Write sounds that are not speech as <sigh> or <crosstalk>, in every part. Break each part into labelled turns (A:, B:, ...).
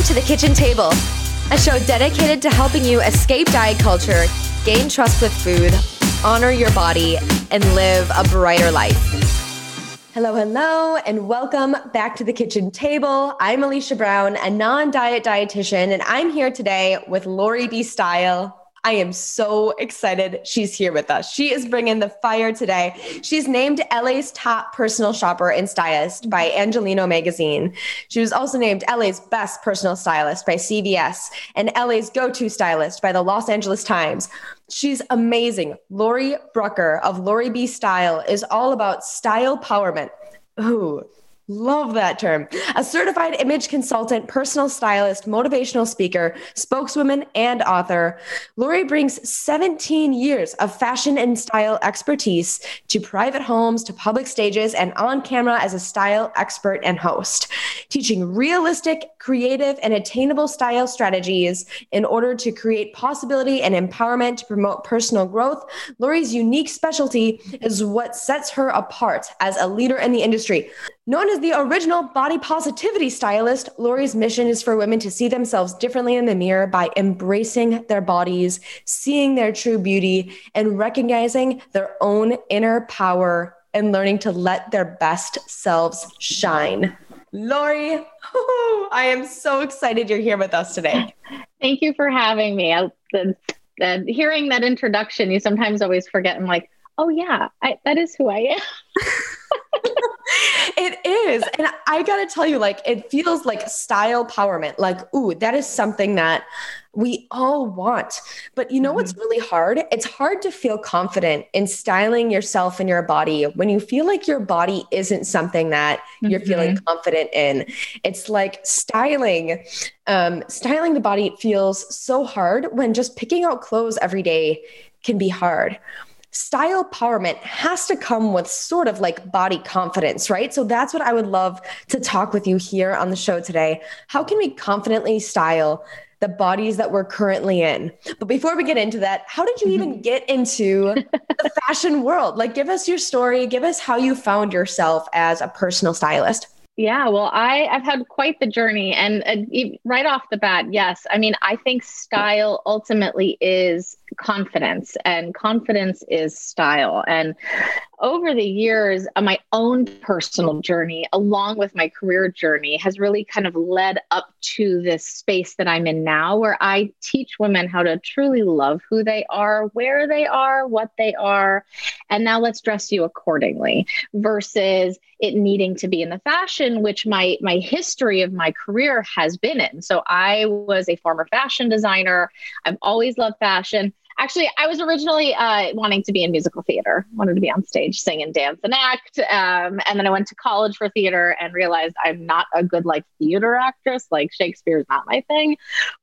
A: Welcome to the Kitchen Table, a show dedicated to helping you escape diet culture, gain trust with food, honor your body, and live a brighter life. Hello, hello, and welcome back to the kitchen table. I'm Alicia Brown, a non diet dietitian, and I'm here today with Laurie B. Style. I am so excited she's here with us. She is bringing the fire today. She's named LA's top personal shopper and stylist by Angeleno magazine. She was also named LA's best personal stylist by CBS and LA's go to stylist by the Los Angeles Times. She's amazing. Laurie Brucker of Laurie B Style is all about style empowerment. Ooh, Love that term. A certified image consultant, personal stylist, motivational speaker, spokeswoman, and author, Laurie brings 17 years of fashion and style expertise to private homes, to public stages, and on camera as a style expert and host, teaching realistic, creative, and attainable style strategies in order to create possibility and empowerment to promote personal growth. Laurie's unique specialty is what sets her apart as a leader in the industry. Known as the original body positivity stylist, Laurie's mission is for women to see themselves differently in the mirror by embracing their bodies, seeing their true beauty, and recognizing their own inner power and learning to let their best selves shine. Laurie, <laughs> I am so excited you're here with us today.
B: Thank you for having me. I, the, the, hearing that introduction, you sometimes always forget. I'm like, oh, yeah, I, that is who I am. <laughs>
A: it is. And I got to tell you, like, it feels like style empowerment. Like, ooh, that is something that we all want. But you know mm-hmm. what's really hard? It's hard to feel confident in styling yourself and your body when you feel like your body isn't something that mm-hmm. you're feeling mm-hmm. confident in. It's like styling, um, styling the body feels so hard when just picking out clothes every day can be hard style empowerment has to come with sort of like body confidence, right? So that's what I would love to talk with you here on the show today. How can we confidently style the bodies that we're currently in. But before we get into that, how did you even mm-hmm. get into the <laughs> fashion world? Like, give us your story, give us how you found yourself as a personal stylist.
B: Yeah, well, I I've had quite the journey, and uh, right off the bat, yes. I mean, I think style ultimately is confidence, and confidence is style. And over the years, uh, my own personal journey, along with my career journey, has really kind of led up to this space that I'm in now, where I teach women how to truly love who they are, where they are, what they are, and now let's dress you accordingly versus it needing to be in the fashion, which my my history of my career has been in. So I was a former fashion designer. I've always loved fashion actually i was originally uh, wanting to be in musical theater. Wanted to be on stage sing and dance and act. Um, and then i went to college for theater and realized i'm not a good like theater actress. Like shakespeare is not my thing.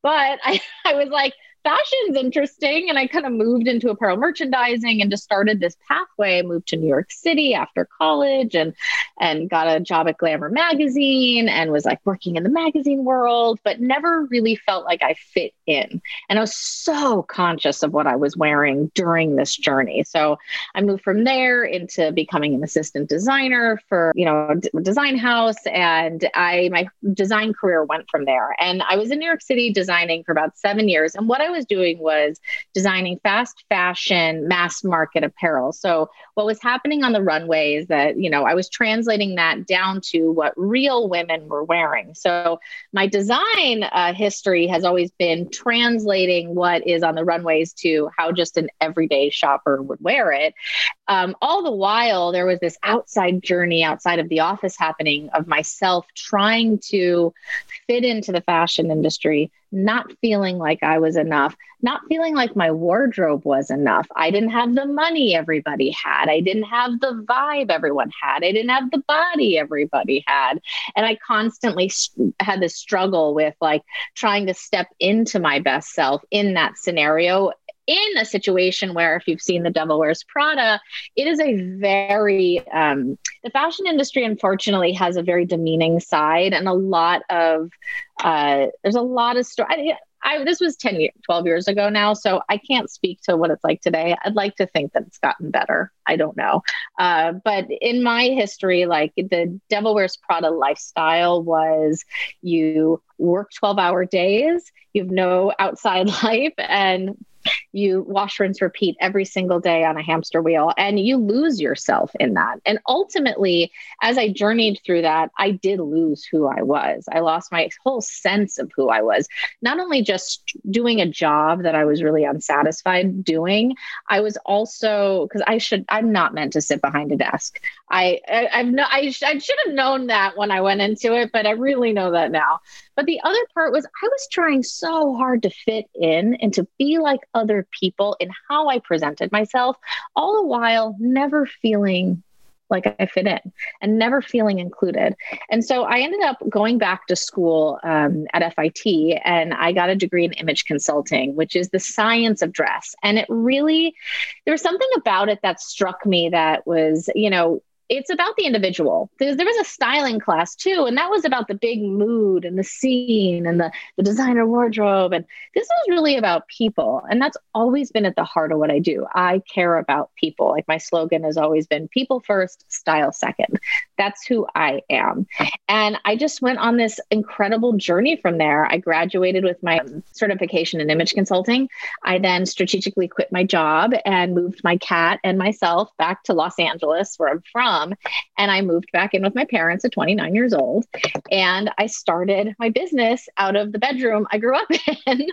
B: But I, <laughs> I was like fashion's interesting. And I kind of moved into apparel merchandising and just started this pathway. I moved to New York City after college and and got a job at Glamour magazine and was like working in the magazine world, but never really felt like I fit in. And I was so conscious of what I was wearing during this journey. So I moved from there into becoming an assistant designer for, you know, a design house and I my design career went from there. And I was in New York City designing for about 7 years and what I was was doing was designing fast fashion, mass market apparel. So what was happening on the runway is that, you know, I was translating that down to what real women were wearing. So my design uh, history has always been translating what is on the runways to how just an everyday shopper would wear it. Um, all the while, there was this outside journey outside of the office happening of myself trying to fit into the fashion industry, not feeling like I was enough, not feeling like my wardrobe was enough. I didn't have the money everybody had. I didn't have the vibe everyone had. I didn't have the body everybody had. And I constantly had this struggle with like trying to step into my best self in that scenario in a situation where, if you've seen The Devil Wears Prada, it is a very, um, the fashion industry, unfortunately, has a very demeaning side and a lot of, uh, there's a lot of story. I this was 10 years, 12 years ago now, so I can't speak to what it's like today. I'd like to think that it's gotten better. I don't know. Uh, but in my history, like the Devil Wears Prada lifestyle was you work 12 hour days, you have no outside <laughs> life, and you wash, rinse, repeat every single day on a hamster wheel, and you lose yourself in that. And ultimately, as I journeyed through that, I did lose who I was. I lost my whole sense of who I was. Not only just doing a job that I was really unsatisfied doing, I was also because I should. I'm not meant to sit behind a desk. I, I I've no. I, I should have known that when I went into it, but I really know that now. But the other part was I was trying so hard to fit in and to be like other people in how I presented myself, all the while never feeling like I fit in and never feeling included. And so I ended up going back to school um, at FIT and I got a degree in image consulting, which is the science of dress. And it really, there was something about it that struck me that was, you know, it's about the individual. There, there was a styling class too, and that was about the big mood and the scene and the, the designer wardrobe. And this was really about people. And that's always been at the heart of what I do. I care about people. Like my slogan has always been people first, style second. That's who I am. And I just went on this incredible journey from there. I graduated with my certification in image consulting. I then strategically quit my job and moved my cat and myself back to Los Angeles, where I'm from mom. And I moved back in with my parents at 29 years old. And I started my business out of the bedroom I grew up <laughs> in.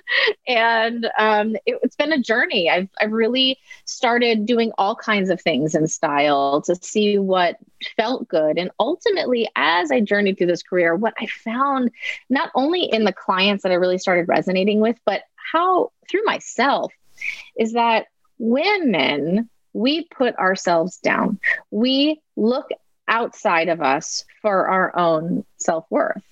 B: and um, it, it's been a journey. I've, I've really started doing all kinds of things in style to see what felt good. And ultimately, as I journeyed through this career, what I found not only in the clients that I really started resonating with, but how through myself is that women we put ourselves down. We look outside of us for our own self worth.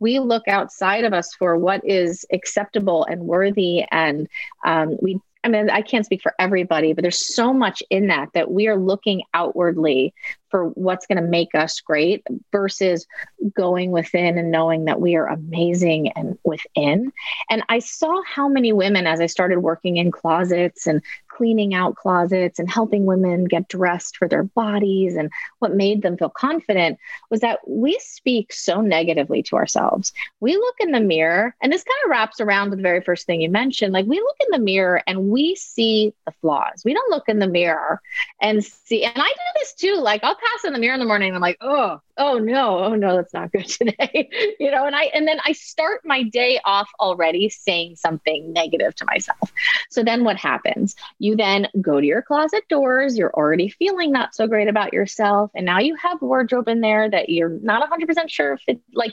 B: We look outside of us for what is acceptable and worthy. And um, we, I mean, I can't speak for everybody, but there's so much in that that we are looking outwardly for what's going to make us great versus going within and knowing that we are amazing and within. And I saw how many women, as I started working in closets and cleaning out closets and helping women get dressed for their bodies and what made them feel confident was that we speak so negatively to ourselves. We look in the mirror, and this kind of wraps around with the very first thing you mentioned. Like we look in the mirror and we see the flaws. We don't look in the mirror and see, and I do this too. Like I'll pass in the mirror in the morning and I'm like, oh, oh no, oh no, that's not good <laughs> today. you know, and I and then I start my day off already saying something negative to myself. So then what happens? You then go to your closet doors, you're already feeling not so great about yourself, and now you have wardrobe in there that you're not 100% sure if it like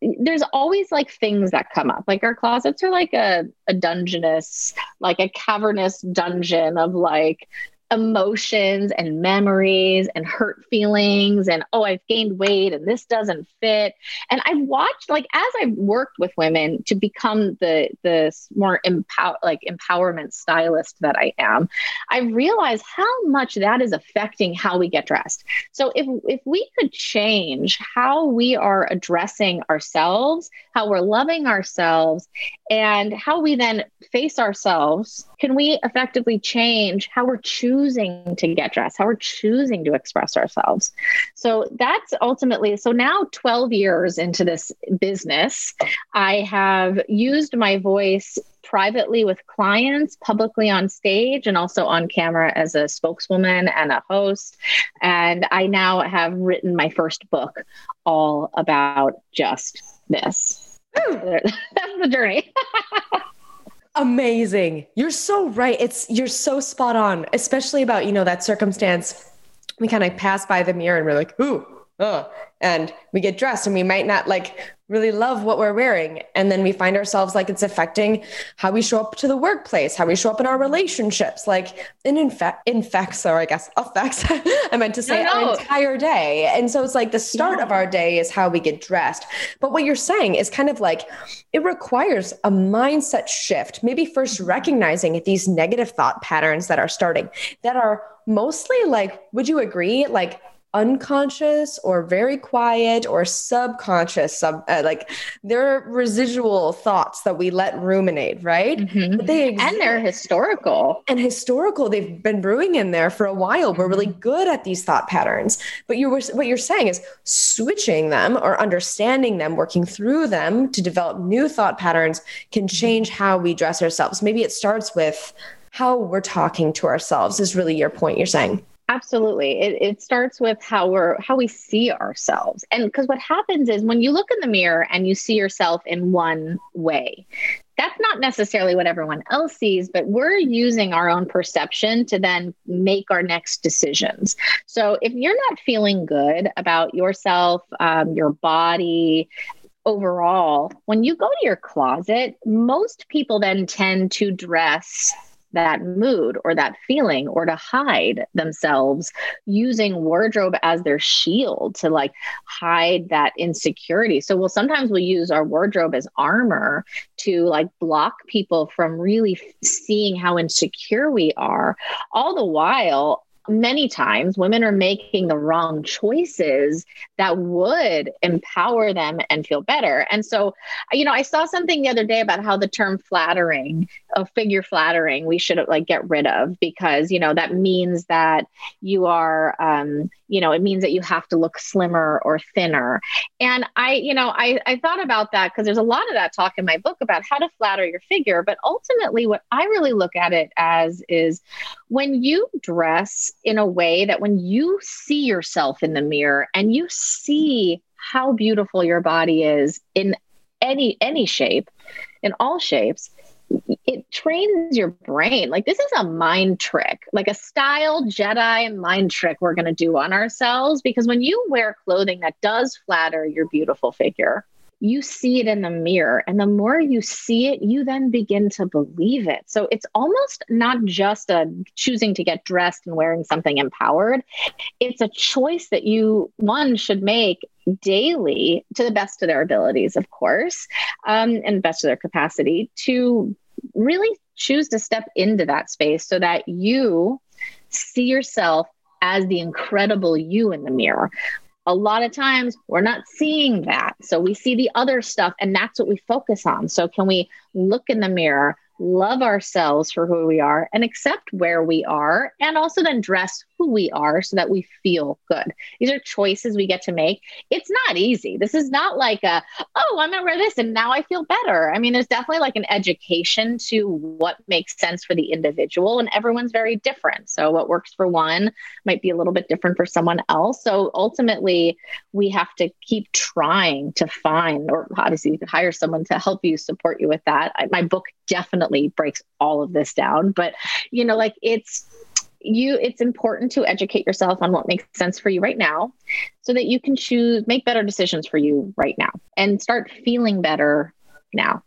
B: there's always like things that come up. Like our closets are like a a dungeonous, like a cavernous dungeon of like emotions and memories and hurt feelings and oh i've gained weight and this doesn't fit. And i've watched like as i've worked with women to become the the more empower like empowerment stylist that i am i realize how much that is affecting how we get dressed. So if if we could change how we are addressing ourselves how we're loving ourselves and how we then face ourselves can we effectively change how we're choosing to get dressed, how we're choosing to express ourselves? So that's ultimately so now 12 years into this business, I have used my voice privately with clients, publicly on stage, and also on camera as a spokeswoman and a host. And I now have written my first book all about just this. <laughs> That's the journey. <laughs>
A: Amazing. You're so right. It's you're so spot on, especially about, you know, that circumstance. We kind of pass by the mirror and we're like, ooh, oh, and we get dressed and we might not like really love what we're wearing. And then we find ourselves like it's affecting how we show up to the workplace, how we show up in our relationships, like in infect infects, or I guess affects, <laughs> I meant to say no, no. our entire day. And so it's like the start yeah. of our day is how we get dressed. But what you're saying is kind of like it requires a mindset shift, maybe first recognizing these negative thought patterns that are starting that are mostly like, would you agree? Like unconscious or very quiet or subconscious sub uh, like they're residual thoughts that we let ruminate right
B: mm-hmm. but they exist. and they're historical
A: and historical they've been brewing in there for a while mm-hmm. we're really mm-hmm. good at these thought patterns but you what you're saying is switching them or understanding them working through them to develop new thought patterns can mm-hmm. change how we dress ourselves maybe it starts with how we're talking to ourselves is really your point you're saying
B: Absolutely. It, it starts with how we're how we see ourselves. And because what happens is when you look in the mirror and you see yourself in one way, that's not necessarily what everyone else sees, but we're using our own perception to then make our next decisions. So if you're not feeling good about yourself, um, your body, overall, when you go to your closet, most people then tend to dress that mood or that feeling or to hide themselves using wardrobe as their shield to like hide that insecurity. So we'll sometimes we'll use our wardrobe as armor to like block people from really seeing how insecure we are. All the while many times women are making the wrong choices that would empower them and feel better. And so, you know, I saw something the other day about how the term flattering, a figure flattering, we should like get rid of because, you know, that means that you are, um, you know, it means that you have to look slimmer or thinner. And I, you know, I, I thought about that because there's a lot of that talk in my book about how to flatter your figure. But ultimately, what I really look at it as is when you dress in a way that when you see yourself in the mirror and you see how beautiful your body is in any any shape in all shapes it trains your brain. Like this is a mind trick, like a style Jedi mind trick we're going to do on ourselves because when you wear clothing that does flatter your beautiful figure, you see it in the mirror. And the more you see it, you then begin to believe it. So it's almost not just a choosing to get dressed and wearing something empowered. It's a choice that you, one, should make daily to the best of their abilities, of course, um, and best of their capacity to really choose to step into that space so that you see yourself as the incredible you in the mirror a lot of times we're not seeing that. So we see the other stuff and that's what we focus on. So can we look in the mirror, love ourselves for who we are and accept where we are and also then dress who we are so that we feel good. These are choices we get to make. It's not easy. This is not like a, oh, I'm going to wear this and now I feel better. I mean, there's definitely like an education to what makes sense for the individual, and everyone's very different. So, what works for one might be a little bit different for someone else. So, ultimately, we have to keep trying to find, or obviously, you could hire someone to help you support you with that. I, my book definitely breaks all of this down, but you know, like it's, you it's important to educate yourself on what makes sense for you right now so that you can choose make better decisions for you right now and start feeling better now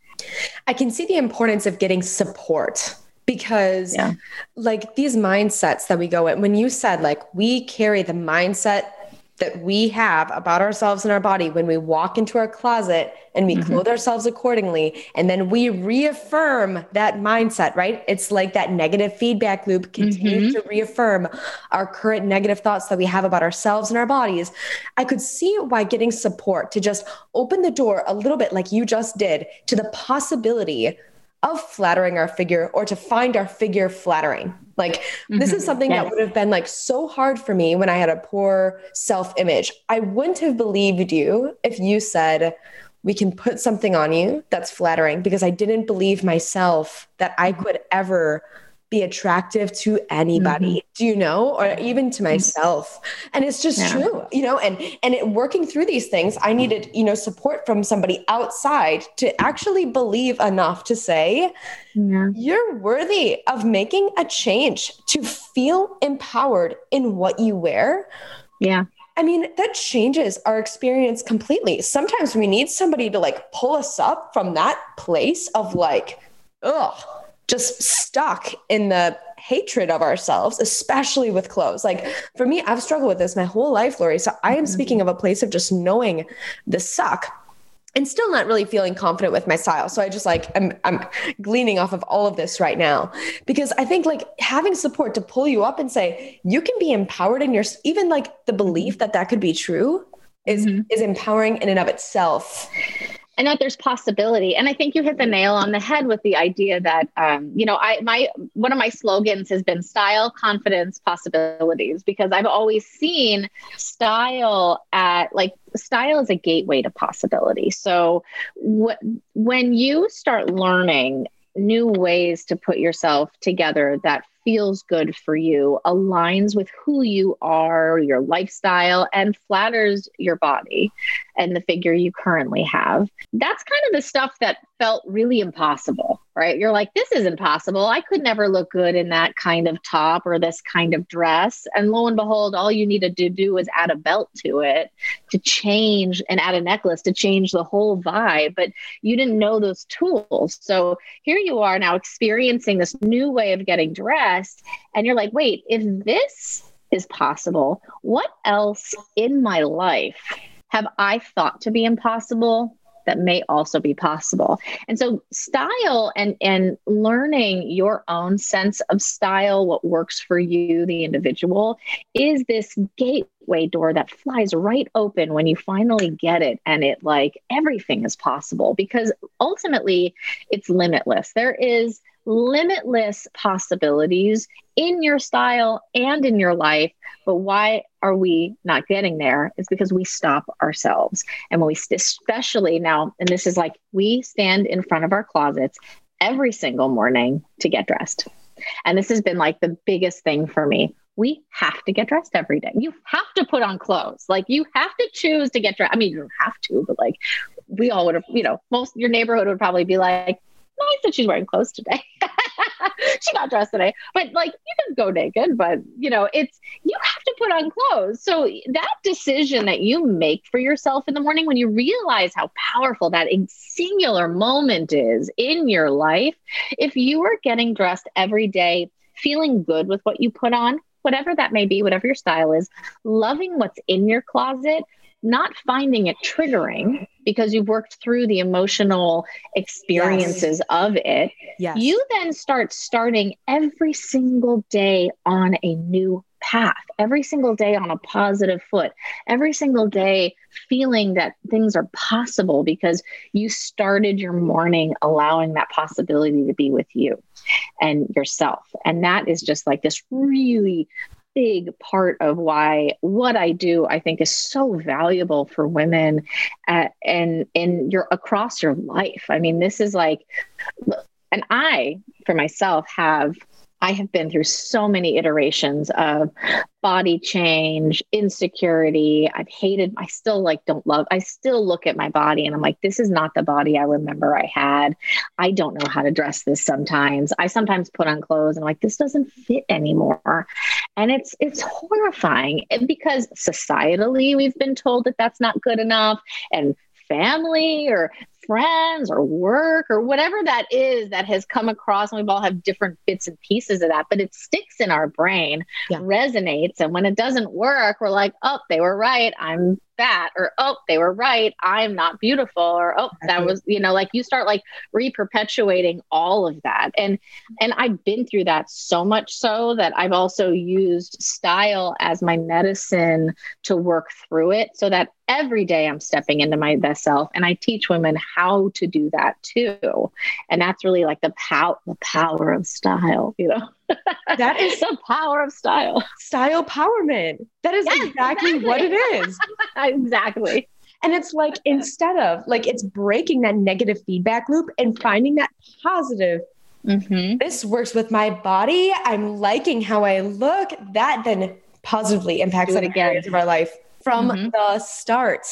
A: i can see the importance of getting support because yeah. like these mindsets that we go in when you said like we carry the mindset that we have about ourselves and our body when we walk into our closet and we mm-hmm. clothe ourselves accordingly and then we reaffirm that mindset right it's like that negative feedback loop continues mm-hmm. to reaffirm our current negative thoughts that we have about ourselves and our bodies i could see why getting support to just open the door a little bit like you just did to the possibility of flattering our figure or to find our figure flattering. Like mm-hmm. this is mm-hmm. something yes. that would have been like so hard for me when I had a poor self-image. I wouldn't have believed you if you said we can put something on you that's flattering because I didn't believe myself that I could ever be attractive to anybody mm-hmm. do you know or even to mm-hmm. myself and it's just yeah. true you know and and it working through these things i needed you know support from somebody outside to actually believe enough to say yeah. you're worthy of making a change to feel empowered in what you wear
B: yeah
A: I mean, that changes our experience completely. Sometimes we need somebody to like pull us up from that place of like, ugh, just stuck in the hatred of ourselves, especially with clothes. Like for me, I've struggled with this my whole life, Laurie. So I am mm-hmm. speaking of a place of just knowing the suck and still not really feeling confident with my style. So I just like I'm I'm gleaning off of all of this right now because I think like having support to pull you up and say you can be empowered in your even like the belief that that could be true is mm-hmm. is empowering in and of itself
B: and that there's possibility. And i think you hit the nail on the head with the idea that um, you know i my one of my slogans has been style confidence possibilities because i've always seen style at like style is a gateway to possibility. So wh- when you start learning new ways to put yourself together that feels good for you, aligns with who you are, your lifestyle, and flatters your body and the figure you currently have. That's kind of the stuff that felt really impossible, right? You're like, this isn't possible. I could never look good in that kind of top or this kind of dress. And lo and behold, all you needed to do was add a belt to it to change and add a necklace to change the whole vibe. But you didn't know those tools. So here you are now experiencing this new way of getting dressed. And you're like, wait, if this is possible, what else in my life have I thought to be impossible that may also be possible. And so style and and learning your own sense of style, what works for you, the individual, is this gateway door that flies right open when you finally get it and it like everything is possible because ultimately it's limitless. There is limitless possibilities in your style and in your life. But why are we not getting there? Is because we stop ourselves. And when we, especially now, and this is like we stand in front of our closets every single morning to get dressed. And this has been like the biggest thing for me. We have to get dressed every day. You have to put on clothes. Like you have to choose to get dressed. I mean, you don't have to, but like we all would have, you know, most your neighborhood would probably be like, nice that she's wearing clothes today. <laughs> she got dressed today. But like you can go naked, but you know, it's you have to put on clothes. So that decision that you make for yourself in the morning when you realize how powerful that singular moment is in your life, if you are getting dressed every day, feeling good with what you put on, whatever that may be, whatever your style is, loving what's in your closet, not finding it triggering because you've worked through the emotional experiences yes. of it yes. you then start starting every single day on a new path every single day on a positive foot every single day feeling that things are possible because you started your morning allowing that possibility to be with you and yourself and that is just like this really big part of why what I do I think is so valuable for women and and you're across your life. I mean, this is like and I for myself have I have been through so many iterations of body change, insecurity. I've hated, I still like don't love, I still look at my body and I'm like, this is not the body I remember I had. I don't know how to dress this sometimes. I sometimes put on clothes and I'm like, this doesn't fit anymore. And it's it's horrifying eh, because societally we've been told that that's not good enough and family or friends or work or whatever that is that has come across and we've all have different bits and pieces of that but it sticks in our brain yeah. resonates and when it doesn't work we're like oh they were right i'm fat or oh they were right i'm not beautiful or oh that was you know like you start like reperpetuating all of that. And and i've been through that so much so that i've also used style as my medicine to work through it so that every day i'm stepping into my best self. And i teach women how to do that too. And that's really like the power the power of style you know
A: that is <laughs>
B: the power of style.
A: Style powerment. That is yes, exactly, exactly what it is. <laughs>
B: exactly.
A: And it's like instead of like it's breaking that negative feedback loop and finding that positive. Mm-hmm. This works with my body. I'm liking how I look. That then positively impacts other areas of our life from mm-hmm. the start.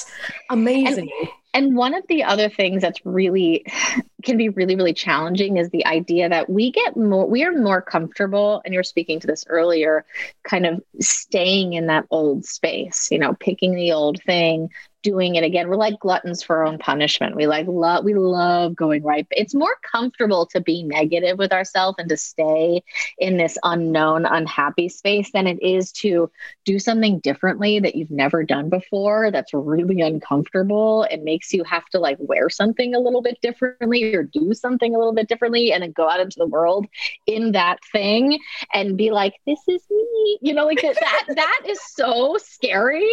A: Amazing.
B: And, and one of the other things that's really <sighs> can be really really challenging is the idea that we get more we are more comfortable and you're speaking to this earlier kind of staying in that old space you know picking the old thing doing it again. We're like gluttons for our own punishment. We like love we love going right. It's more comfortable to be negative with ourselves and to stay in this unknown, unhappy space than it is to do something differently that you've never done before. That's really uncomfortable. It makes you have to like wear something a little bit differently or do something a little bit differently and then go out into the world in that thing and be like, this is me. You know, like that that is so scary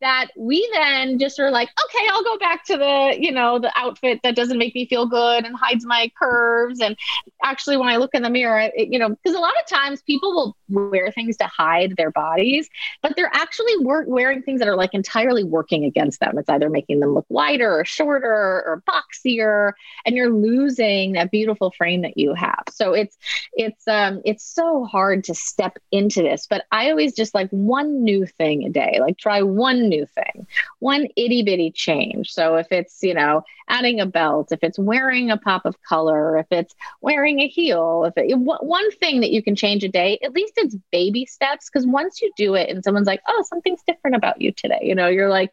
B: that we then just are like, okay, I'll go back to the, you know, the outfit that doesn't make me feel good and hides my curves. And actually, when I look in the mirror, it, you know, because a lot of times people will wear things to hide their bodies, but they're actually wor- wearing things that are like entirely working against them. It's either making them look wider or shorter or boxier, and you're losing that beautiful frame that you have. So it's it's um it's so hard to step into this. But I always just like one new thing a day, like try one new thing, one itty bitty change. So if it's, you know, adding a belt, if it's wearing a pop of color, if it's wearing a heel, if it, one thing that you can change a day, at least it's baby steps. Because once you do it and someone's like, oh, something's different about you today, you know, you're like,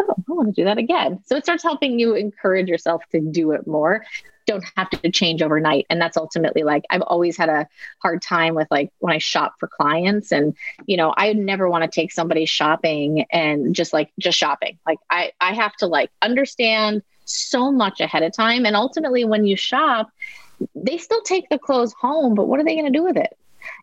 B: oh, I want to do that again. So it starts helping you encourage yourself to do it more don't have to change overnight. And that's ultimately like I've always had a hard time with like when I shop for clients and you know, I never want to take somebody shopping and just like just shopping. Like I I have to like understand so much ahead of time and ultimately when you shop, they still take the clothes home, but what are they going to do with it?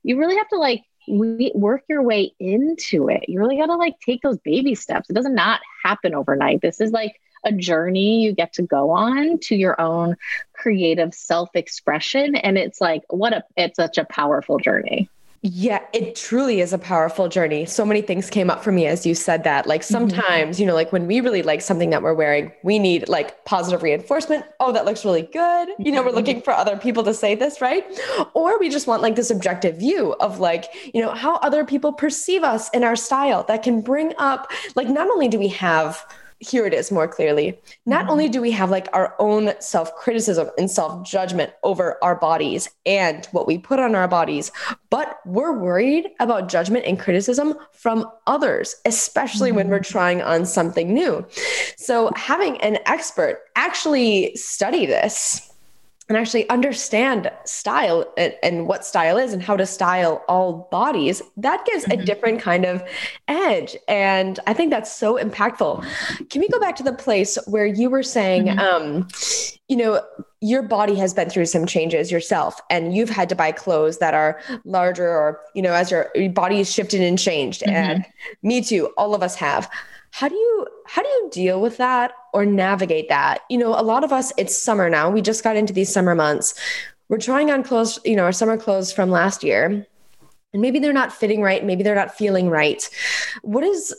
B: You really have to like work your way into it. You really got to like take those baby steps. It does not happen overnight. This is like a journey you get to go on to your own creative self expression. And it's like, what a, it's such a powerful journey.
A: Yeah, it truly is a powerful journey. So many things came up for me as you said that. Like mm-hmm. sometimes, mm-hmm. you know, like when we really like something that we're wearing, we need like positive reinforcement. Oh, that looks really good. You know, we're mm-hmm. looking for other people to say this, right? Or we just want like this objective view of like, you know, how other people perceive us in our style that can bring up like not only do we have here it is more clearly. Not mm-hmm. only do we have like our own self criticism and self judgment over our bodies and what we put on our bodies, but we're worried about judgment and criticism from others, especially mm-hmm. when we're mm-hmm. trying on something new. So, having an expert actually study this and actually understand style and, and, what style is and how to style all bodies, that gives mm-hmm. a different kind of edge. And I think that's so impactful. Can we go back to the place where you were saying, mm-hmm. um, you know, your body has been through some changes yourself and you've had to buy clothes that are larger or, you know, as your, your body has shifted and changed. Mm-hmm. And me too, all of us have how do you how do you deal with that or navigate that? You know a lot of us it's summer now. We just got into these summer months. We're trying on clothes you know our summer clothes from last year. And maybe they're not fitting right. Maybe they're not feeling right. What is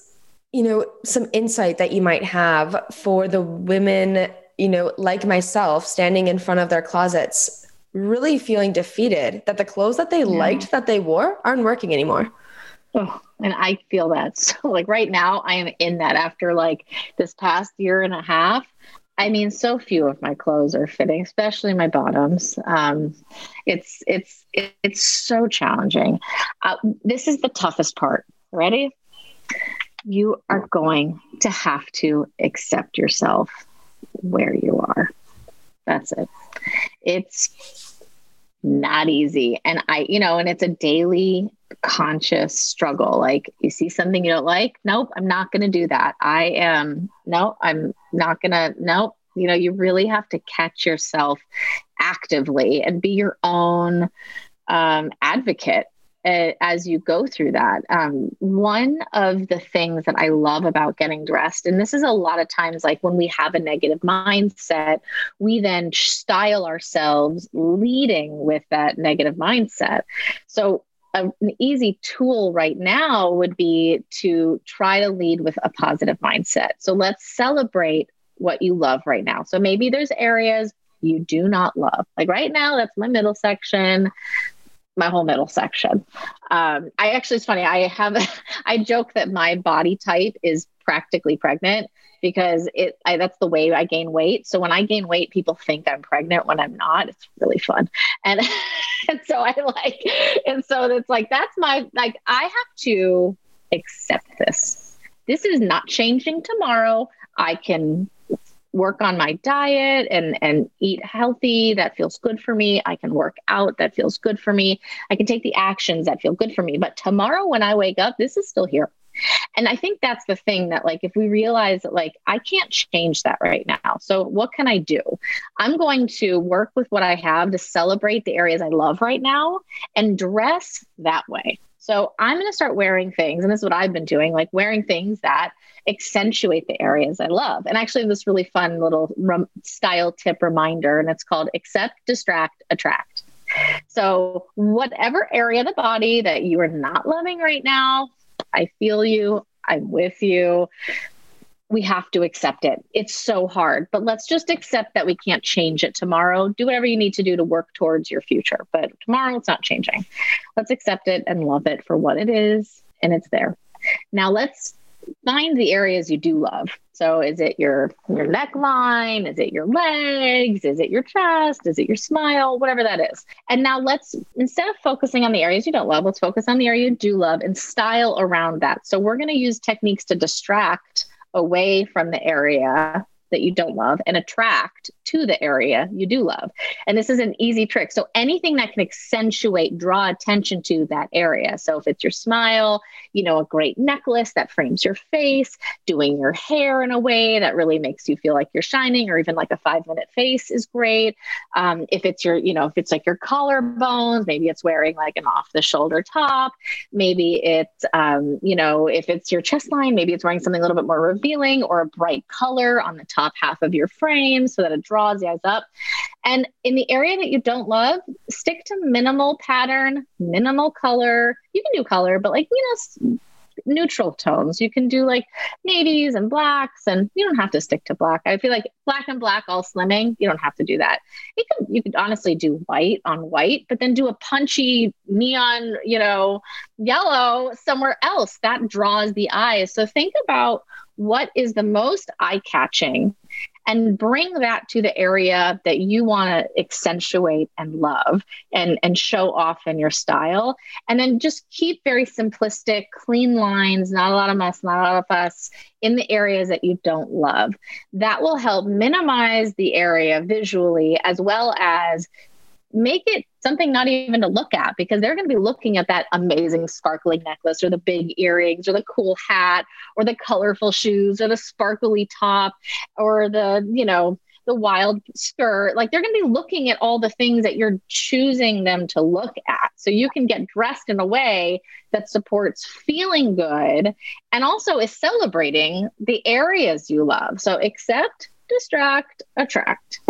A: you know some insight that you might have for the women you know like myself standing in front of their closets really feeling defeated that the clothes that they yeah. liked that they wore aren't working anymore?
B: Oh, and I feel that. <laughs> So, like right now, I am in that after like this past year and a half. I mean, so few of my clothes are fitting, especially my bottoms. Um, it's it's it's so challenging. Uh, this is the toughest part. Ready? You are going to have to accept yourself where you are. That's it. It's not easy. And I, you know, and it's a daily conscious struggle. Like you see something you don't like, nope, I'm not going to do that. I am, no, I'm not going to, nope. You know, you really have to catch yourself actively and be your own um, advocate as you go through that. Um, one of the things that I love about getting dressed, and this is a lot of times like when we have a negative mindset, we then style ourselves leading with that negative mindset. So, a, an easy tool right now would be to try to lead with a positive mindset. So, let's celebrate what you love right now. So, maybe there's areas you do not love. Like right now, that's my middle section my whole middle section. Um, I actually, it's funny. I have, <laughs> I joke that my body type is practically pregnant because it I, that's the way I gain weight. So when I gain weight, people think I'm pregnant when I'm not. It's really fun, and <laughs> and so I like, and so it's like that's my like I have to accept this. This is not changing tomorrow. I can work on my diet and and eat healthy that feels good for me. I can work out that feels good for me. I can take the actions that feel good for me. But tomorrow when i wake up this is still here. And i think that's the thing that like if we realize that like i can't change that right now. So what can i do? I'm going to work with what i have to celebrate the areas i love right now and dress that way so I'm going to start wearing things, and this is what I've been doing, like wearing things that accentuate the areas I love. And actually, this really fun little rem- style tip reminder, and it's called accept, distract, attract. So, whatever area of the body that you are not loving right now, I feel you. I'm with you we have to accept it. It's so hard, but let's just accept that we can't change it tomorrow. Do whatever you need to do to work towards your future, but tomorrow it's not changing. Let's accept it and love it for what it is, and it's there. Now let's find the areas you do love. So is it your your neckline? Is it your legs? Is it your chest? Is it your smile? Whatever that is. And now let's instead of focusing on the areas you don't love, let's focus on the area you do love and style around that. So we're going to use techniques to distract away from the area that you don't love and attract to the area you do love. And this is an easy trick. So anything that can accentuate, draw attention to that area. So if it's your smile, you know, a great necklace that frames your face, doing your hair in a way that really makes you feel like you're shining, or even like a five minute face is great. Um, if it's your, you know, if it's like your collarbones, maybe it's wearing like an off the shoulder top. Maybe it's, um, you know, if it's your chest line, maybe it's wearing something a little bit more revealing or a bright color on the top half of your frame so that it draws the eyes up. And in the area that you don't love, stick to minimal pattern, minimal color. You can do color, but like, you know, neutral tones. You can do like navies and blacks, and you don't have to stick to black. I feel like black and black all slimming. You don't have to do that. You could you could honestly do white on white, but then do a punchy neon, you know, yellow somewhere else. That draws the eyes. So think about what is the most eye catching and bring that to the area that you want to accentuate and love and and show off in your style. And then just keep very simplistic clean lines not a lot of mess not a lot of fuss in the areas that you don't love. That will help minimize the area visually as well as make it something not even to look at because they're going to be looking at that amazing sparkling necklace or the big earrings or the cool hat or the colorful shoes or the sparkly top or the, you know, the wild skirt. Like they're going to be looking at all the things that you're choosing them to look at. So you can get dressed in a way that supports feeling good and also is celebrating the areas you love. So accept, distract, attract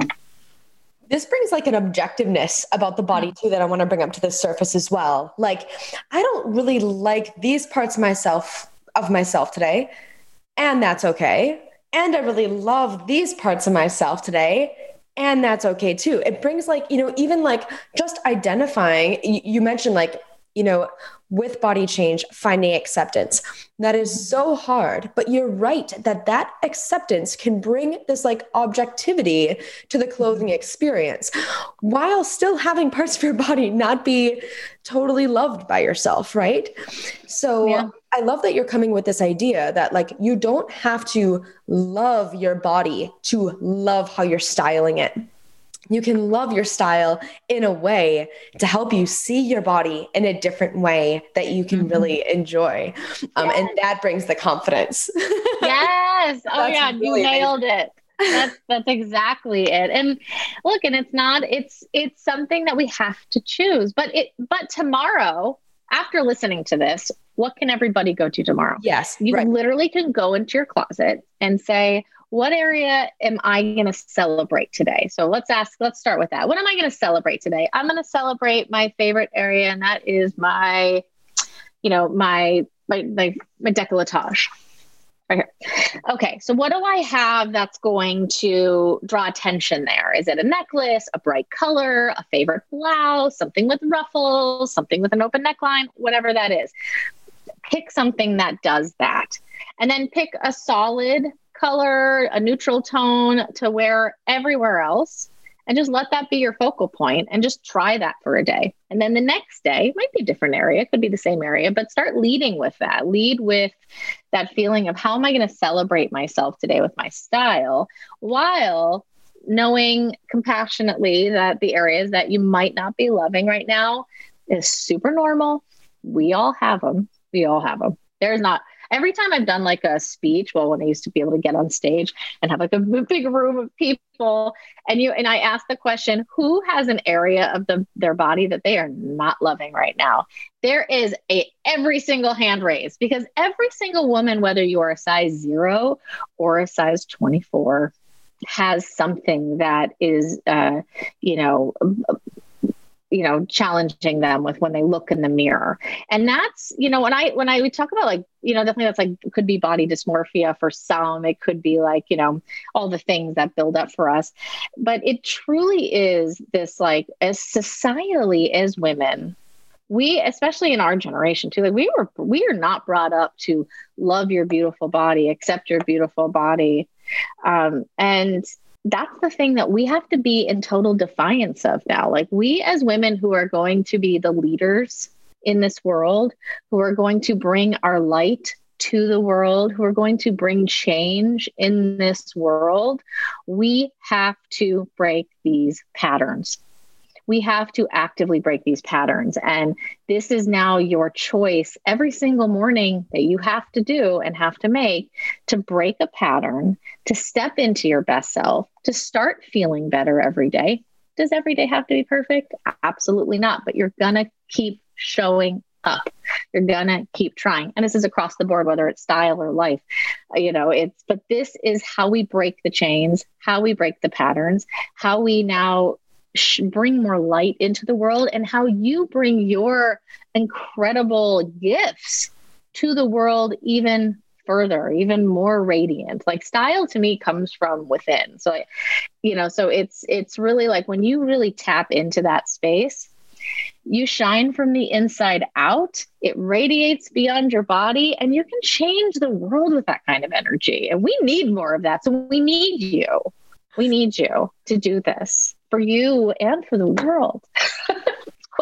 A: this brings like an objectiveness about the body mm. too that I want to bring up to the surface as well. Like I don't really like these parts of myself of myself today, and that's okay. And I really love these parts of myself today, and that's okay too. It brings like, you know, even like just identifying you mentioned like, you know, with body change, finding acceptance. That is so hard, but you're right that that acceptance can bring this like objectivity to the clothing experience while still having parts of your body not be totally loved by yourself, right? So yeah. I love that you're coming with this idea that like you don't have to love your body to love how you're styling it you can love your style in a way to help you see your body in a different way that you can mm-hmm. really enjoy. Um, yes. And that brings the confidence.
B: yes. <laughs> Oh, yeah. Really you nailed amazing. it. that's that's exactly it and look and it's not it's it's something that we have to choose but it but tomorrow after listening to this what can everybody go to tomorrow
A: yes
B: you right. literally can go into your closet and say what area am I going to celebrate today? So let's ask, let's start with that. What am I going to celebrate today? I'm going to celebrate my favorite area, and that is my, you know, my, my, my, my decolletage. Right here. Okay, so what do I have that's going to draw attention there? Is it a necklace, a bright color, a favorite blouse, something with ruffles, something with an open neckline, whatever that is? Pick something that does that. And then pick a solid color, a neutral tone to wear everywhere else and just let that be your focal point and just try that for a day. And then the next day, might be a different area, it could be the same area, but start leading with that. Lead with that feeling of how am I going to celebrate myself today with my style while knowing compassionately that the areas that you might not be loving right now is super normal. We all have them. We all have them. There's not every time I've done like a speech, well, when I used to be able to get on stage and have like a big room of people, and you and I ask the question, who has an area of the their body that they are not loving right now? There is a every single hand raised because every single woman, whether you are a size zero or a size 24, has something that is, uh, you know, you know challenging them with when they look in the mirror. And that's you know when i when i we talk about like you know definitely that's like could be body dysmorphia for some. It could be like you know all the things that build up for us. But it truly is this like as societally as women we especially in our generation too like we were we are not brought up to love your beautiful body accept your beautiful body. Um, and that's the thing that we have to be in total defiance of now. Like, we as women who are going to be the leaders in this world, who are going to bring our light to the world, who are going to bring change in this world, we have to break these patterns we have to actively break these patterns. And this is now your choice every single morning that you have to do and have to make to break a pattern, to step into your best self, to start feeling better every day. Does every day have to be perfect? Absolutely not. But you're going to keep showing up. You're gonna keep trying. And this is across the board, whether it's style or life. Uh, you know, it's but this is how we break the chains, how we break the patterns, how we now bring more light into the world and how you bring your incredible gifts to the world even further even more radiant. Like style to me comes from within. So you know so it's it's really like when you really tap into that space you shine from the inside out it radiates beyond your body and you can change the world with that kind of energy. And we need more of that. So we need you we need you to do this for you and for the world. <laughs>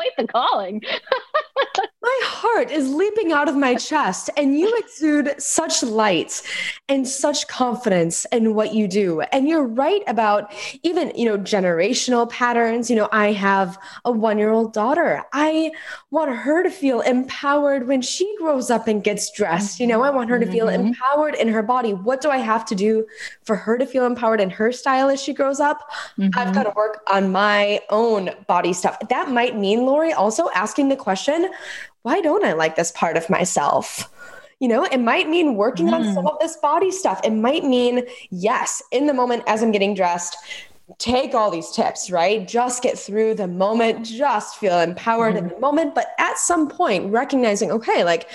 B: quite the calling. <laughs>
A: my heart is leaping out of my chest, and you exude such light and such confidence in what you do. And you're right about even, you know, generational patterns. You know, I have a one year old daughter. I want her to feel empowered when she grows up and gets dressed. You know, I want her to feel mm-hmm. empowered in her body. What do I have to do for her to feel empowered in her style as she grows up? Mm-hmm. I've got to work on my own body stuff. That might mean, Laurie, also asking the question why don't I like this part of myself? You know, it might mean working mm. on some of this body stuff. It might mean, yes, in the moment as I'm getting dressed, take all these tips, right? Just get through the moment, just feel empowered mm-hmm. in the moment. But at some point, recognizing, okay, like,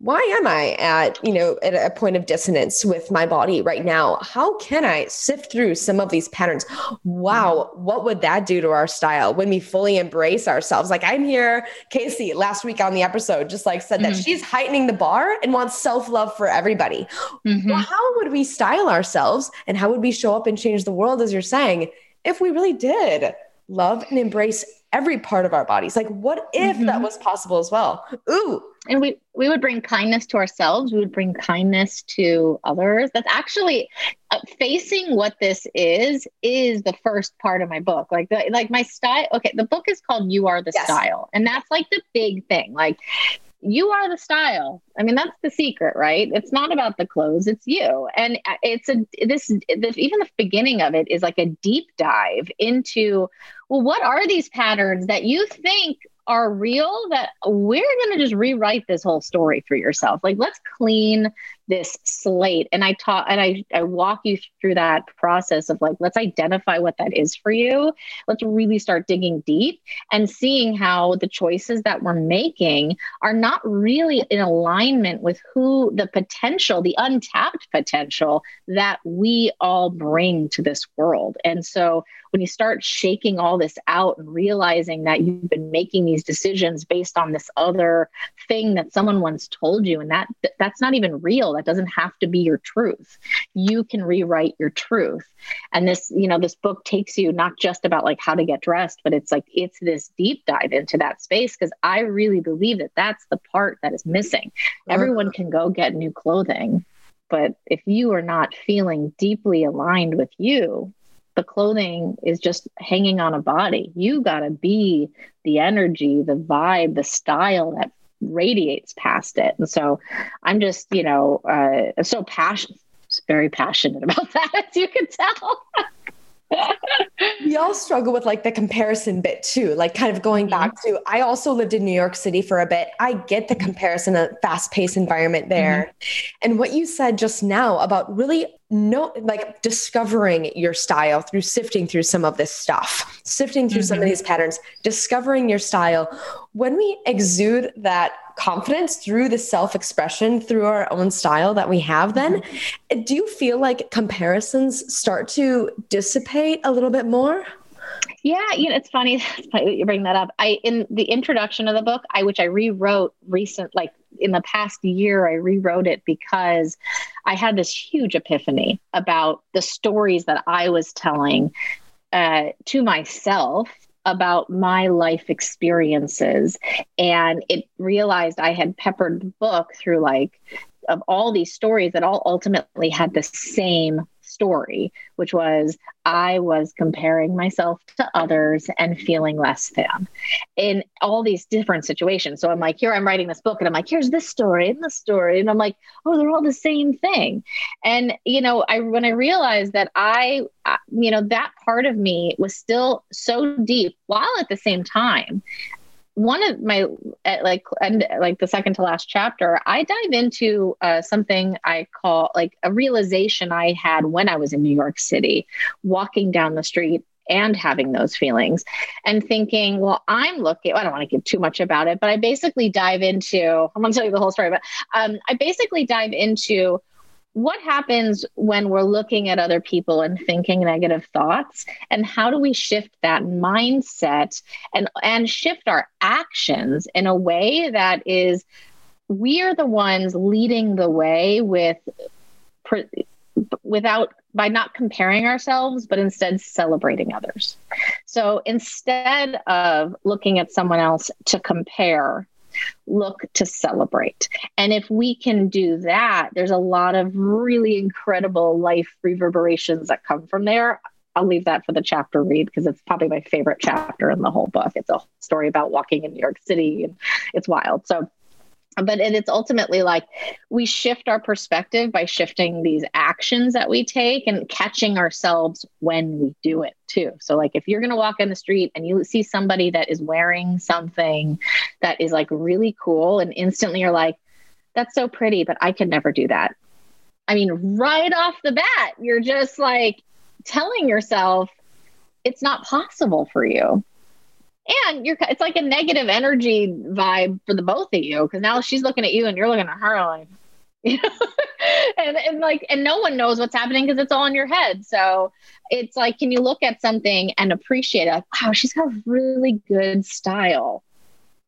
A: why am I at, you know, at a point of dissonance with my body right now? How can I sift through some of these patterns? Wow, what would that do to our style when we fully embrace ourselves? Like, I'm here, Casey, last week on the episode, just like said mm-hmm. that she's heightening the bar and wants self love for everybody. Mm-hmm. Well, how would we style ourselves and how would we show up and change the world, as you're saying? If we really did love and embrace every part of our bodies like what if mm-hmm. that was possible as well? Ooh.
B: And we we would bring kindness to ourselves. We would bring kindness to others. That's actually uh, facing what this is is the first part of my book. Like the, like my style okay the book is called you are the yes. style. And that's like the big thing. Like you are the style. I mean, that's the secret, right? It's not about the clothes, it's you. And it's a this, even the beginning of it is like a deep dive into well, what are these patterns that you think are real that we're going to just rewrite this whole story for yourself. Like, let's clean this slate. And I talk and I, I walk you through that process of like, let's identify what that is for you. Let's really start digging deep and seeing how the choices that we're making are not really in alignment with who the potential, the untapped potential that we all bring to this world. And so when you start shaking all this out and realizing that you've been making these decisions based on this other thing that someone once told you and that that's not even real that doesn't have to be your truth. You can rewrite your truth. And this you know this book takes you not just about like how to get dressed but it's like it's this deep dive into that space because i really believe that that's the part that is missing. Uh-huh. Everyone can go get new clothing but if you are not feeling deeply aligned with you the clothing is just hanging on a body. You got to be the energy, the vibe, the style that radiates past it. And so I'm just, you know, uh, so passionate, very passionate <laughs> about that, as you can tell.
A: we all struggle with like the comparison bit too like kind of going back mm-hmm. to i also lived in new york city for a bit i get the comparison a fast-paced environment there mm-hmm. and what you said just now about really no like discovering your style through sifting through some of this stuff sifting through mm-hmm. some of mm-hmm. these patterns discovering your style when we exude that confidence through the self-expression through our own style that we have then mm-hmm. do you feel like comparisons start to dissipate a little bit more
B: yeah, you know, it's funny, <laughs> it's funny that you bring that up. I in the introduction of the book, I which I rewrote recent like in the past year, I rewrote it because I had this huge epiphany about the stories that I was telling uh, to myself about my life experiences. And it realized I had peppered the book through like of all these stories that all ultimately had the same story, which was I was comparing myself to others and feeling less than in all these different situations. So I'm like, here I'm writing this book, and I'm like, here's this story and this story. And I'm like, oh, they're all the same thing. And, you know, I when I realized that I, you know, that part of me was still so deep while at the same time one of my like and like the second to last chapter i dive into uh, something i call like a realization i had when i was in new york city walking down the street and having those feelings and thinking well i'm looking i don't want to give too much about it but i basically dive into i'm going to tell you the whole story but um, i basically dive into what happens when we're looking at other people and thinking negative thoughts? And how do we shift that mindset and and shift our actions in a way that is we are the ones leading the way with without by not comparing ourselves but instead celebrating others. So instead of looking at someone else to compare look to celebrate. And if we can do that, there's a lot of really incredible life reverberations that come from there. I'll leave that for the chapter read because it's probably my favorite chapter in the whole book. It's a story about walking in New York City and it's wild. So but it's ultimately like we shift our perspective by shifting these actions that we take and catching ourselves when we do it too. So like if you're going to walk in the street and you see somebody that is wearing something that is like really cool and instantly you're like that's so pretty but i could never do that. I mean right off the bat you're just like telling yourself it's not possible for you and you're it's like a negative energy vibe for the both of you because now she's looking at you and you're looking at her like <laughs> you know and and like and no one knows what's happening because it's all in your head so it's like can you look at something and appreciate it wow she's got really good style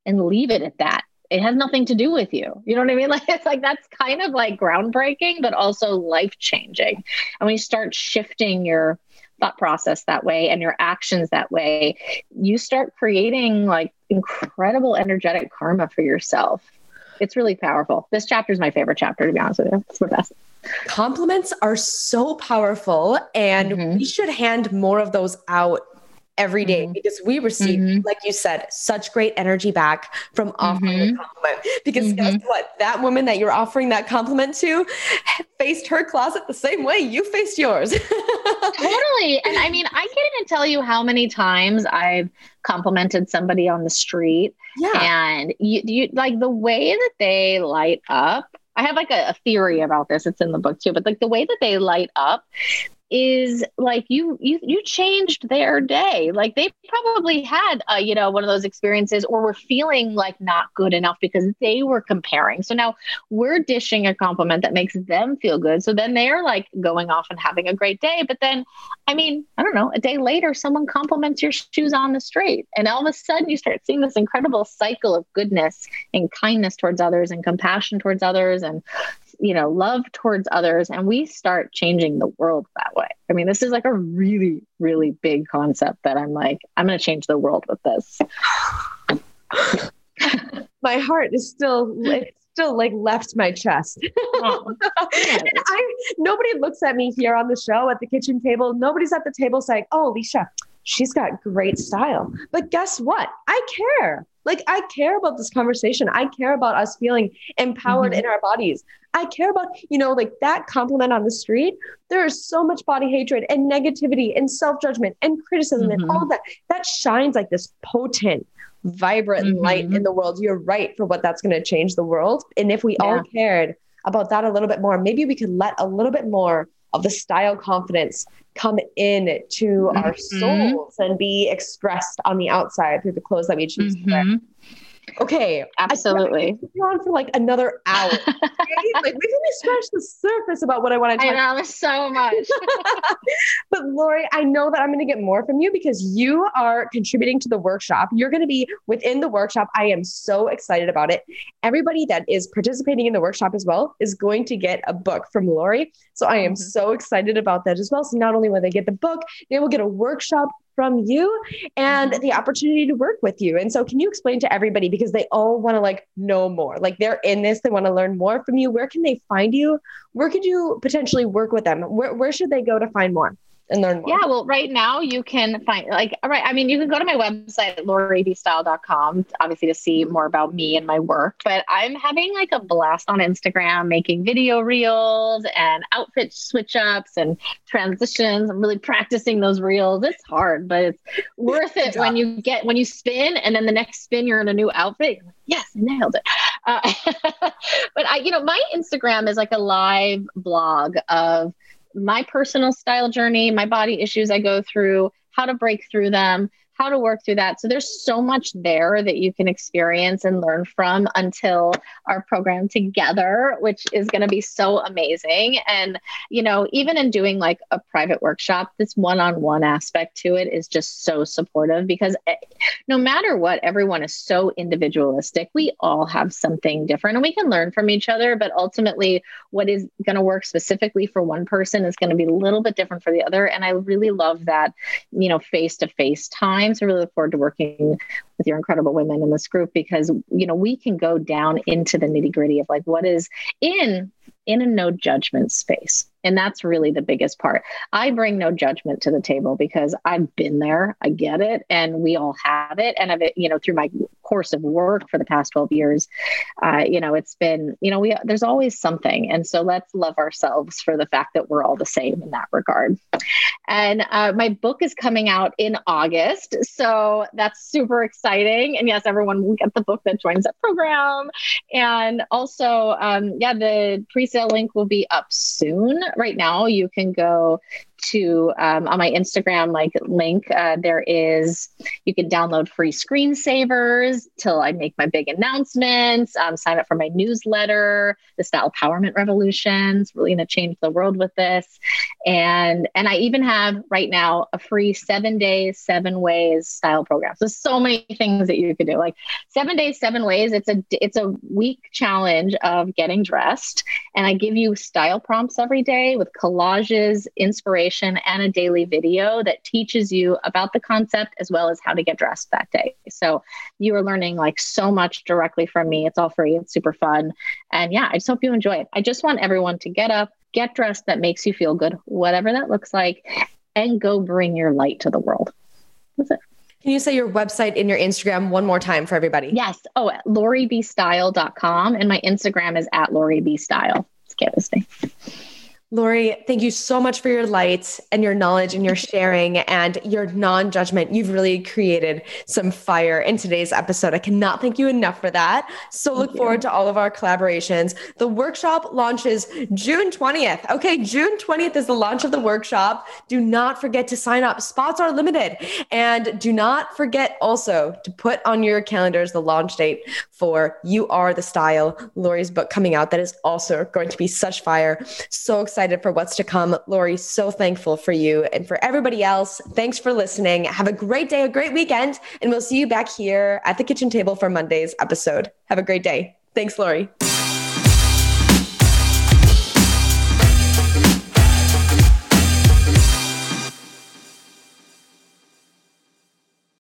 B: and leave it at that it has nothing to do with you. You know what I mean? <laughs> Like it's like that's kind of like groundbreaking, but also life changing. And when you start shifting your thought process that way and your actions that way, you start creating like incredible energetic karma for yourself. It's really powerful. This chapter is my favorite chapter, to be honest with you. It's the best.
A: Compliments are so powerful, and mm-hmm. we should hand more of those out every day mm-hmm. because we receive, mm-hmm. like you said, such great energy back from offering mm-hmm. a compliment. Because guess mm-hmm. what? That woman that you're offering that compliment to faced her closet the same way you faced yours. <laughs>
B: totally. And I mean, I can't even tell you how many times I've complimented somebody on the street. Yeah. And you, you like the way that they light up I have like a, a theory about this. It's in the book too, but like the way that they light up is like you you you changed their day. Like they probably had uh, you know one of those experiences or were feeling like not good enough because they were comparing. So now we're dishing a compliment that makes them feel good. So then they're like going off and having a great day. But then i mean i don't know a day later someone compliments your shoes on the street and all of a sudden you start seeing this incredible cycle of goodness and kindness towards others and compassion towards others and you know, love towards others, and we start changing the world that way. I mean, this is like a really, really big concept that I'm like, I'm going to change the world with this. <laughs>
A: my heart is still, it's still like left my chest. Oh, <laughs> I, nobody looks at me here on the show at the kitchen table. Nobody's at the table saying, "Oh, Alicia, she's got great style." But guess what? I care. Like I care about this conversation. I care about us feeling empowered mm-hmm. in our bodies. I care about, you know, like that compliment on the street. There is so much body hatred and negativity and self judgment and criticism mm-hmm. and all of that. That shines like this potent, vibrant mm-hmm. light in the world. You're right for what that's going to change the world. And if we yeah. all cared about that a little bit more, maybe we could let a little bit more of the style confidence come in to mm-hmm. our souls and be expressed on the outside through the clothes that we choose mm-hmm. to wear. Okay,
B: absolutely.
A: On for like another hour. <laughs> Okay? like we can scratch the surface about what I want to
B: talk. I know so much. <laughs>
A: but Laurie, I know that I'm going to get more from you because you are contributing to the workshop. You're going to be within the workshop. I am so excited about it. Everybody that is participating in the workshop as well is going to get a book from Laurie. So I am mm-hmm. so excited about that as well. So not only will they get the book, they will get a workshop from you and mm-hmm. the opportunity to work with you. And so, can you explain to everybody because they all want to like know more? Like they're in this, they want to learn more from you. Where can they find you? Where could you potentially work with them? Where, where should they go to find more? And learn more?
B: Yeah, well, right now you can find like all right. I mean, you can go to my website lauriebstyle.com, obviously to see more about me and my work. But I'm having like a blast on Instagram, making video reels and outfit switch ups and transitions. I'm really practicing those reels. It's hard, but it's worth it when you get when you spin and then the next spin you're in a new outfit. yes, I nailed it. Uh, <laughs> but I, you know, my Instagram is like a live blog of my personal style journey, my body issues I go through, how to break through them, how to work through that. So there's so much there that you can experience and learn from until our program together, which is going to be so amazing. And, you know, even in doing like a private workshop, this one on one aspect to it is just so supportive because eh, no matter what, everyone is so individualistic. We all have something different and we can learn from each other. But ultimately, what is going to work specifically for one person is going to be a little bit different for the other. And I really love that, you know, face to face time. So I really look forward to working with your incredible women in this group because you know we can go down into the nitty gritty of like what is in in a no judgment space. And that's really the biggest part. I bring no judgment to the table because I've been there, I get it, and we all have it. And I've, you know, through my course of work for the past 12 years, uh, you know, it's been, you know, we, there's always something. And so let's love ourselves for the fact that we're all the same in that regard. And uh, my book is coming out in August. So that's super exciting. And yes, everyone will get the book that joins that program. And also, um, yeah, the pre sale link will be up soon. Right now, you can go to um, on my Instagram like link. Uh, there is you can download free screensavers till I make my big announcements. Um, sign up for my newsletter, the Style Empowerment Revolutions. Really going to change the world with this, and and I even have right now a free seven days, seven ways style program. So so many things that you could do. Like seven days, seven ways. It's a it's a week challenge of getting dressed, and I give you style prompts every day with collages, inspiration and a daily video that teaches you about the concept as well as how to get dressed that day. So you are learning like so much directly from me. It's all free, it's super fun. And yeah, I just hope you enjoy it. I just want everyone to get up, get dressed that makes you feel good, whatever that looks like, and go bring your light to the world. That's it.
A: Can you say your website and your Instagram one more time for everybody?
B: Yes. Oh, lauriebstyle.com. And my Instagram is at lauriebstyle. Let's get this thing.
A: Laurie, thank you so much for your light and your knowledge and your sharing and your non judgment. You've really created some fire in today's episode. I cannot thank you enough for that. So thank look you. forward to all of our collaborations. The workshop launches June 20th. Okay, June 20th is the launch of the workshop. Do not forget to sign up. Spots are limited. And do not forget also to put on your calendars the launch date for You Are the Style, Laurie's book coming out. That is also going to be such fire. So excited excited for what's to come. Laurie, so thankful for you. And for everybody else, thanks for listening. Have a great day, a great weekend, and we'll see you back here at the kitchen table for Monday's episode. Have a great day. Thanks, Laurie.